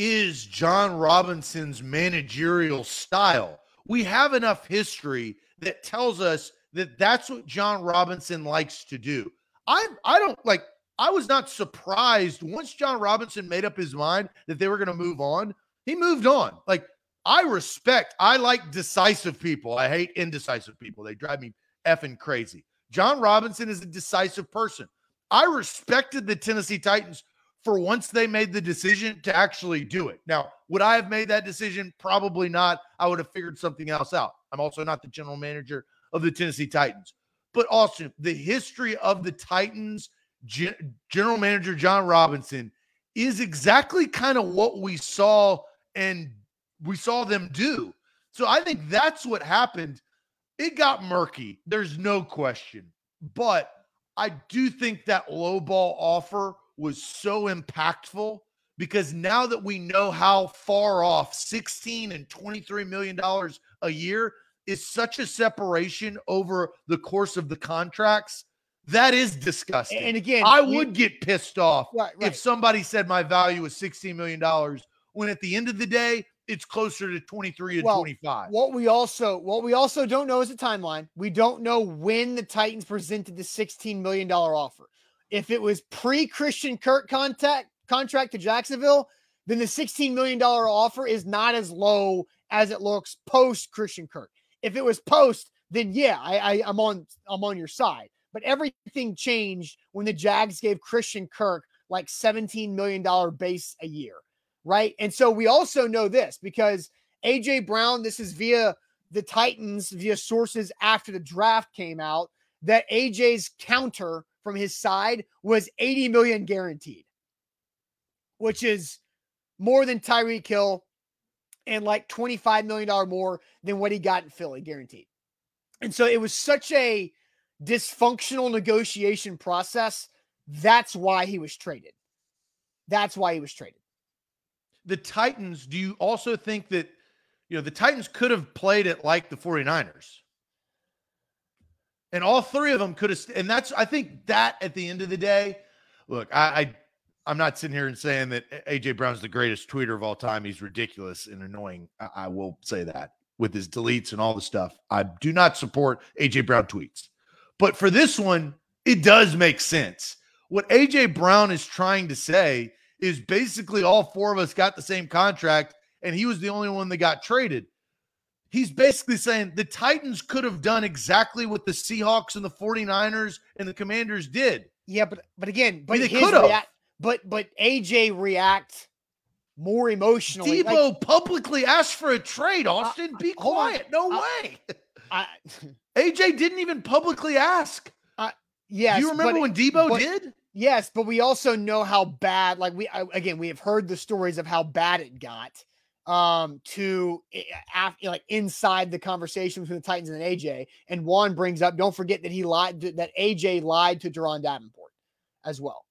is Jon Robinson's managerial style. We have enough history that tells us that that's what Jon Robinson likes to do. I I don't like I was not surprised once Jon Robinson made up his mind that they were going to move on. He moved on. Like I respect, I like decisive people. I hate indecisive people. They drive me effing crazy. Jon Robinson is a decisive person. I respected the Tennessee Titans for once they made the decision to actually do it. Now, would I have made that decision? Probably not. I would have figured something else out. I'm also not the general manager of the Tennessee Titans. But Austin, the history of the Titans, general manager Jon Robinson, is exactly kind of what we saw and we saw them do. So I think that's what happened. It got murky. There's no question. But I do think that low ball offer was so impactful because now that we know how far off 16 and 23 million dollars a year is such a separation over the course of the contracts that is disgusting. And again, I would get pissed off right, right. if somebody said my value was 16 million dollars when at the end of the day it's closer to 23 and well, 25. What we also what we also don't know is the timeline. We don't know when the Titans presented the 16 million dollar offer. If it was pre Christian Kirk contact contract to Jacksonville, then the 16 million dollar offer is not as low as it looks post Christian Kirk. If it was post, then yeah, I, I I'm on I'm on your side. But everything changed when the Jags gave Christian Kirk like 17 million dollar base a year right? And so we also know this because AJ Brown, this is via the Titans, via sources after the draft came out, that AJ's counter from his side was 80 million guaranteed, which is more than Tyreek Hill and like $25 million more than what he got in Philly, guaranteed. And so it was such a dysfunctional negotiation process. That's why he was traded. That's why he was traded the Titans, do you also think that, you know, the Titans could have played it like the 49ers? And all three of them could have, and that's, I think that at the end of the day, look, I, I I'm not sitting here and saying that AJ Brown's the greatest tweeter of all time. He's ridiculous and annoying. I, I, will say that with his deletes and all the stuff. I do not support AJ Brown tweets. But for this one, it does make sense. What AJ Brown is trying to say is basically all four of us got the same contract and he was the only one that got traded. He's basically saying the Titans could have done exactly what the Seahawks and the 49ers and the Commanders did. Yeah, but but again, but I mean, they could have. Rea- but but AJ react more emotionally. Deebo like, publicly asked for a trade. Austin, uh, be quiet. On. No uh, way. I, [laughs] AJ didn't even publicly ask. Uh, yes. Do you remember but, when Deebo but, did? Yes, but we also know how bad. Like we again, we have heard the stories of how bad it got. Um, to after like inside the conversation between the Titans and AJ, and Juan brings up, don't forget that he lied that AJ lied to Duron Davenport as well.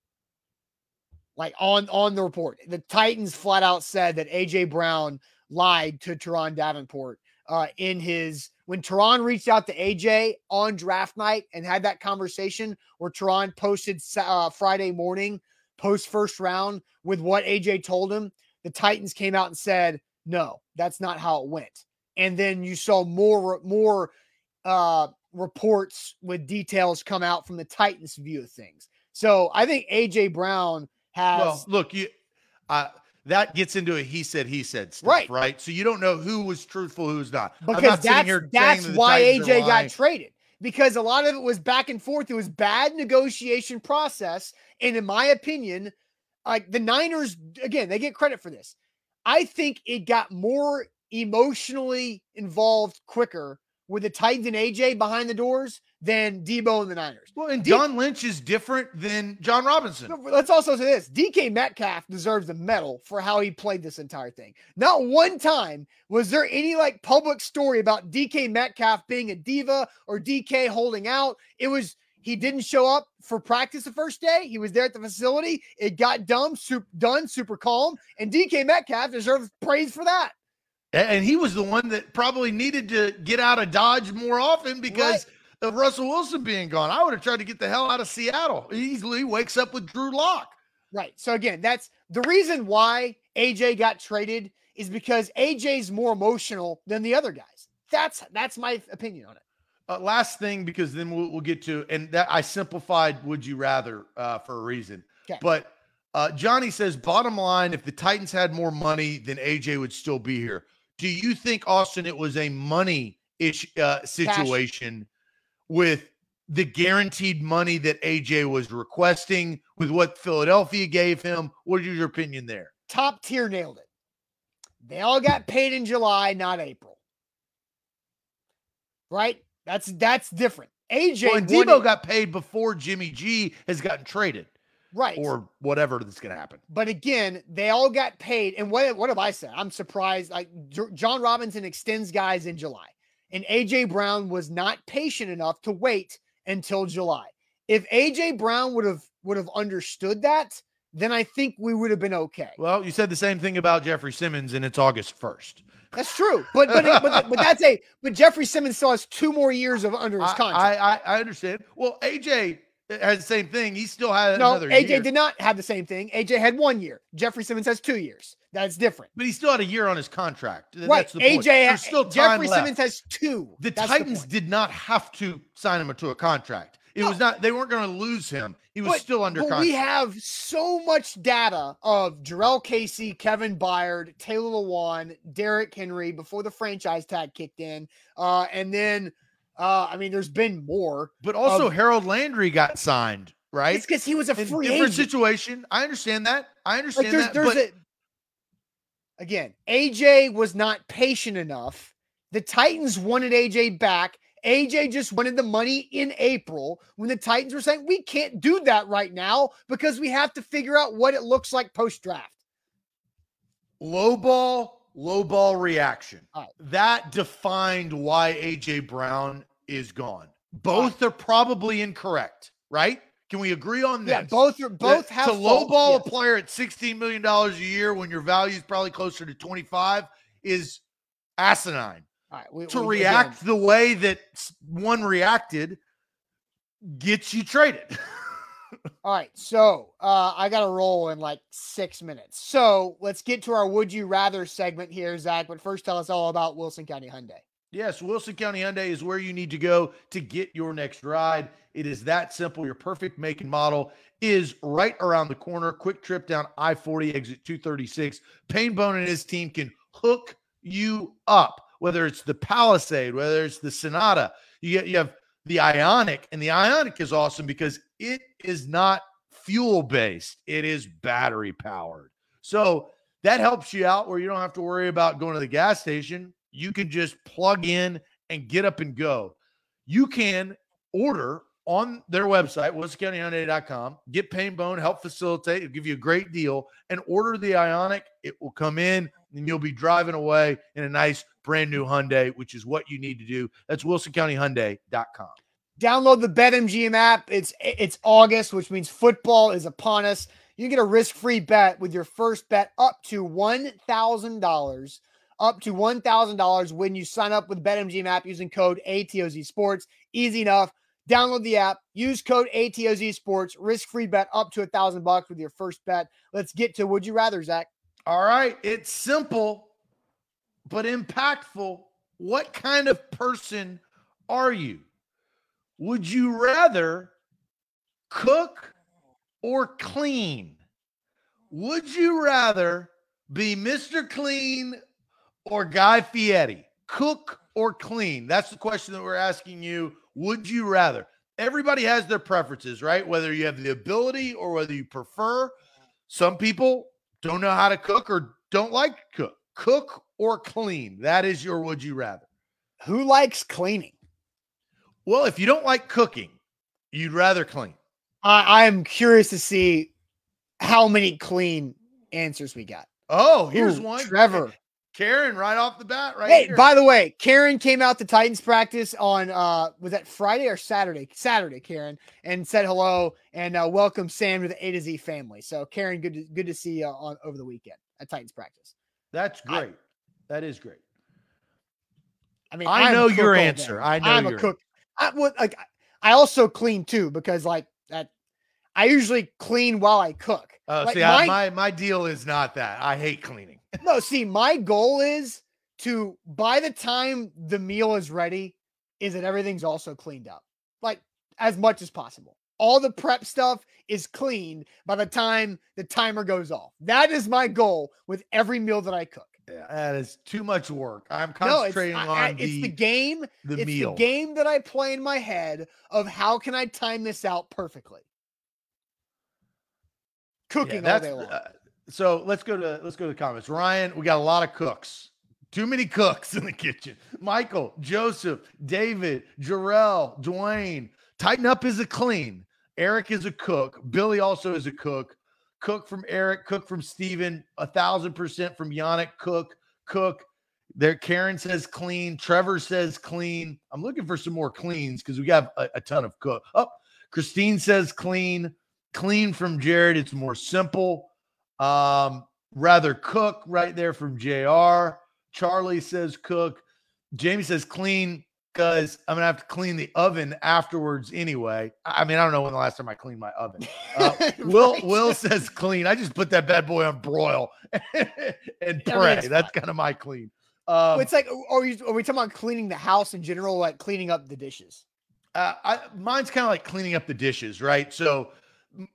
Like on on the report, the Titans flat out said that AJ Brown lied to Teron Davenport uh, in his when Teron reached out to AJ on draft night and had that conversation where Teron posted uh, Friday morning post first round with what AJ told him, the Titans came out and said, "No, that's not how it went." And then you saw more more uh, reports with details come out from the Titans' view of things. So I think AJ Brown has. Well, look, you, uh, that gets into a he said he said stuff, Right. right? So you don't know who was truthful, who's not. Because not that's that's that why Titans AJ got traded because a lot of it was back and forth. It was bad negotiation process, and in my opinion, like the Niners again, they get credit for this. I think it got more emotionally involved quicker with the Titans and AJ behind the doors than Deebo and the Niners. Well, and D- John Lynch is different than Jon Robinson. Let's also say this DK Metcalf deserves a medal for how he played this entire thing. Not one time was there any like public story about DK Metcalf being a diva or DK holding out. It was he didn't show up for practice the first day. He was there at the facility. It got dumb, super, done, super calm. And DK Metcalf deserves praise for that. And he was the one that probably needed to get out of Dodge more often because of Russell Wilson being gone. I would have tried to get the hell out of Seattle. He easily wakes up with Drew Lock. Right. So again, that's the reason why AJ got traded is because AJ's more emotional than the other guys. That's that's my opinion on it. Uh, last thing, because then we'll, we'll get to, and that I simplified would you rather uh, for a reason. 'Kay. But uh, Johnny says, bottom line, if the Titans had more money, then AJ would still be here. Do you think, Austin, it was a money ish uh, situation with the guaranteed money that AJ was requesting with what Philadelphia gave him? What is your opinion there? Top tier nailed it. They all got paid in July, not April. Right? That's that's different. AJ Well, and Deebo got paid before Jimmy G has gotten traded right. or whatever that's going to happen. But again, they all got paid. And what, what have I said? I'm surprised. Like Jon Robinson extends guys in July, and AJ Brown was not patient enough to wait until July. If AJ Brown would have would have understood that, then I think we would have been okay. Well, you said the same thing about Jeffrey Simmons, and it's August 1st. That's true. But but but, but that's a but Jeffrey Simmons still has two more years of under his contract. I, I I understand. Well, AJ has the same thing. He still had another year. no, another AJ year, did not have the same thing. AJ had one year. Jeffrey Simmons has two years. That's different. but he still had a year on his contract. Right. That's the point. AJ still time Jeffrey left. Simmons has two. the That's Titans point. did not have to sign him to a contract. It was not. They weren't going to lose him. He was But- still under contract. we have so much data of Jurrell Casey, Kevin Byard, Taylor Lewan, Derrick Henry before the franchise tag kicked in. Uh, and then, uh, I mean, there's been more. but also, of- Harold Landry got signed, right? It's because he was a free different agent. situation. I understand that. I Like understand there's, that. there's but a, again, AJ was not patient enough. The Titans wanted AJ back. AJ just wanted the money in April when the Titans were saying, we can't do that right now because we have to figure out what it looks like post draft. low ball, low ball reaction. Right. That defined why AJ Brown is gone. Both are probably incorrect, right? Can we agree on that? Yeah, both are both That have to low ball yes. a player at $16 million a year when your value is probably closer to 25 is asinine. All right, we, To we- react again, the way that one reacted gets you traded. [laughs] all right, so uh, I got to roll in like six minutes. So let's get to our "Would You Rather" segment here, Zach. But first, tell us all about Wilson County Hyundai. Yes, Wilson County Hyundai is where you need to go to get your next ride. It is that simple. Your perfect make and model is right around the corner. Quick trip down I 40, exit 236. Payne Bone and his team can hook you up, whether it's the Palisade, whether it's the Sonata. You, get, you have the Ioniq, and the Ioniq is awesome because it is not fuel based, it is battery powered. So that helps you out where you don't have to worry about going to the gas station. You can just plug in and get up and go. You can order on their website, WilsonCountyHyundai.com, get Pain Bone, help facilitate, it'll give you a great deal, and order the Ioniq. It will come in and you'll be driving away in a nice brand new Hyundai, which is what you need to do. That's WilsonCountyHyundai.com. Download the BetMGM app. It's it's August, which means football is upon us. You get a risk-free bet with your first bet up to one thousand dollars. Up to one thousand dollars when you sign up with BetMGM app using code ATOZ Sports. Easy enough. Download the app. Use code ATOZ Sports. Risk-free bet up to a thousand bucks with your first bet. Let's get to Would You Rather, Zach. All right. It's simple, but impactful. What kind of person are you? Would you rather cook or clean? Would you rather be Mr. Clean or Guy Fieri? Cook or clean? That's the question that we're asking you. Would you rather? Everybody has their preferences, right? Whether you have the ability or whether you prefer. Some people don't know how to cook or don't like cook. Cook or clean? That is your would you rather. Who likes cleaning? Well, if you don't like cooking, you'd rather clean. I, I'm curious to see how many clean answers we got. Oh, here's Ooh, one. Trevor. Karen, right off the bat, right Hey, here. by the way, Karen came out to Titans practice on uh was that Friday or Saturday? Saturday, Karen, and said hello and uh, welcome Sam to the A to Z family. So Karen, good to, good to see you on over the weekend at Titans practice. That's I- great. that is great. I mean, I I'm know your answer. day. I know I'm your a cook. I would like. I also clean too because like that. I usually clean while I cook. Oh, Like, see, I, my- my my deal is not that. I hate cleaning. No, see, my goal is to by the time the meal is ready, is that everything's also cleaned up, like as much as possible. All the prep stuff is cleaned by the time the timer goes off. That is my goal with every meal that I cook. Yeah, that is too much work. I'm No, it's, concentrating I- on I- the, it's the game. the it's meal. the game that I play in my head of how can I time this out perfectly. Yeah, Cooking all that's day long. uh, so. Let's go to let's go to the comments. Ryan, we got a lot of cooks. Too many cooks in the kitchen. Michael, Joseph, David, Jarrell, Dwayne. Tighten up is a clean. Eric is a cook. Billy also is a cook. Cook from Eric. Cook from Steven. A thousand percent from Yannick. Cook. Cook. There, Karen says clean. Trevor says clean. I'm looking for some more cleans because we got a, a ton of cook. Oh, Christine says clean. Clean from Jared. It's more simple. Um, rather cook right there from JR. Charlie says cook. Jamie says clean because I'm gonna have to clean the oven afterwards anyway. I mean, I don't know when the last time I cleaned my oven. Uh, [laughs] Will Right. Will says clean. I just put that bad boy on broil [laughs] and pray. Everything's That's kind of my clean. Um, it's like, are, you, are we talking about cleaning the house in general, like cleaning up the dishes? uh, I, mine's kind of like cleaning up the dishes, right? So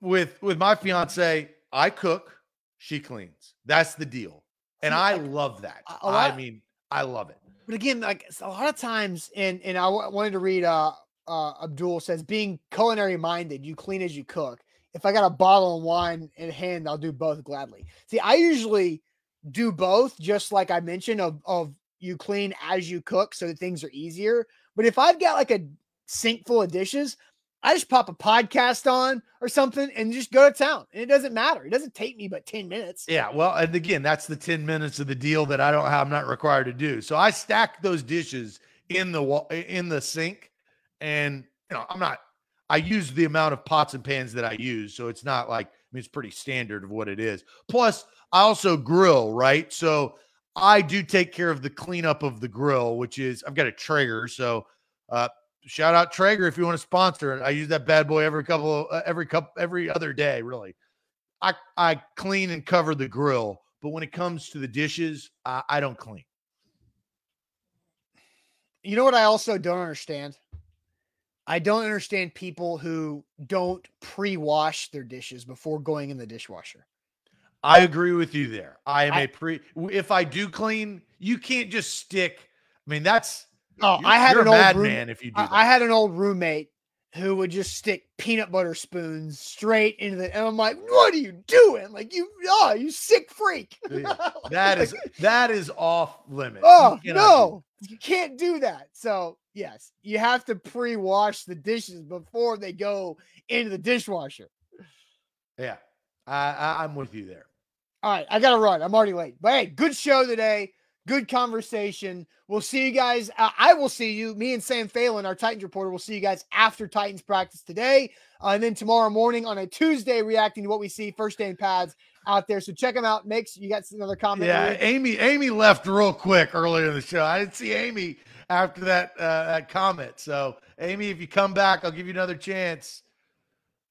with with my fiance, I cook, she cleans. That's the deal, and I love that. a I lot- mean, I love it. But again, like a lot of times, and and I wanted to read. Uh, uh, Abdul says, being culinary minded, you clean as you cook. If I got a bottle of wine in hand, I'll do both gladly. See, I usually do both, just like I mentioned, of of you clean as you cook, so that things are easier. But if I've got like a sink full of dishes, I just pop a podcast on or something and just go to town. And it doesn't matter. It doesn't take me but 10 minutes. Yeah, well, and again, that's the 10 minutes of the deal that I don't have, I'm not required to do. So I stack those dishes in the wall in the sink and you know, I'm not I use the amount of pots and pans that I use, so it's not like I mean it's pretty standard of what it is. Plus, I also grill, right? So I do take care of the cleanup of the grill, which is I've got a Traeger, so uh shout out Traeger if you want to sponsor it. I use that bad boy every couple uh, every cup every other day, really. I I clean and cover the grill, but when it comes to the dishes, I, I don't clean. You know what I also don't understand? I don't understand people who don't pre-wash their dishes before going in the dishwasher. I agree with you there. I am I- a pre. If I do clean, you can't just stick. I mean, that's Oh, you're, I had an a old room, if you do I, that. I had an old roommate who would just stick peanut butter spoons straight into the and I'm like, what are you doing? Like you oh, you sick freak. [laughs] That is that is off limits. You Oh do no, you can't do that. So yes, you have to pre-wash the dishes before they go into the dishwasher. Yeah, I, I I'm with you there. All right, I gotta run. I'm already late. But hey, good show today. Good conversation. We'll see you guys. Uh, I will see you. Me and Sam Phelan, our Titans reporter, will see you guys after Titans practice today, uh, and then tomorrow morning on a Tuesday, reacting to what we see first day in pads out there. So check them out. Makes you got another comment. Yeah, Reed? Amy Amy left real quick earlier in the show. I didn't see Amy after that uh, that comment. So Amy, if you come back, I'll give you another chance.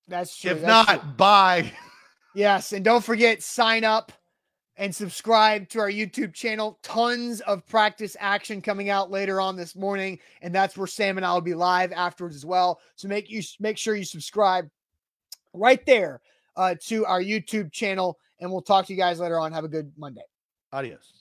that's true. if that's not, true. bye. [laughs] Yes, and don't forget sign up and subscribe to our YouTube channel. Tons of practice action coming out later on this morning, and that's where Sam and I will be live afterwards as well. So make you make sure you subscribe right there uh, to our YouTube channel, and we'll talk to you guys later on. Have a good Monday. Adios.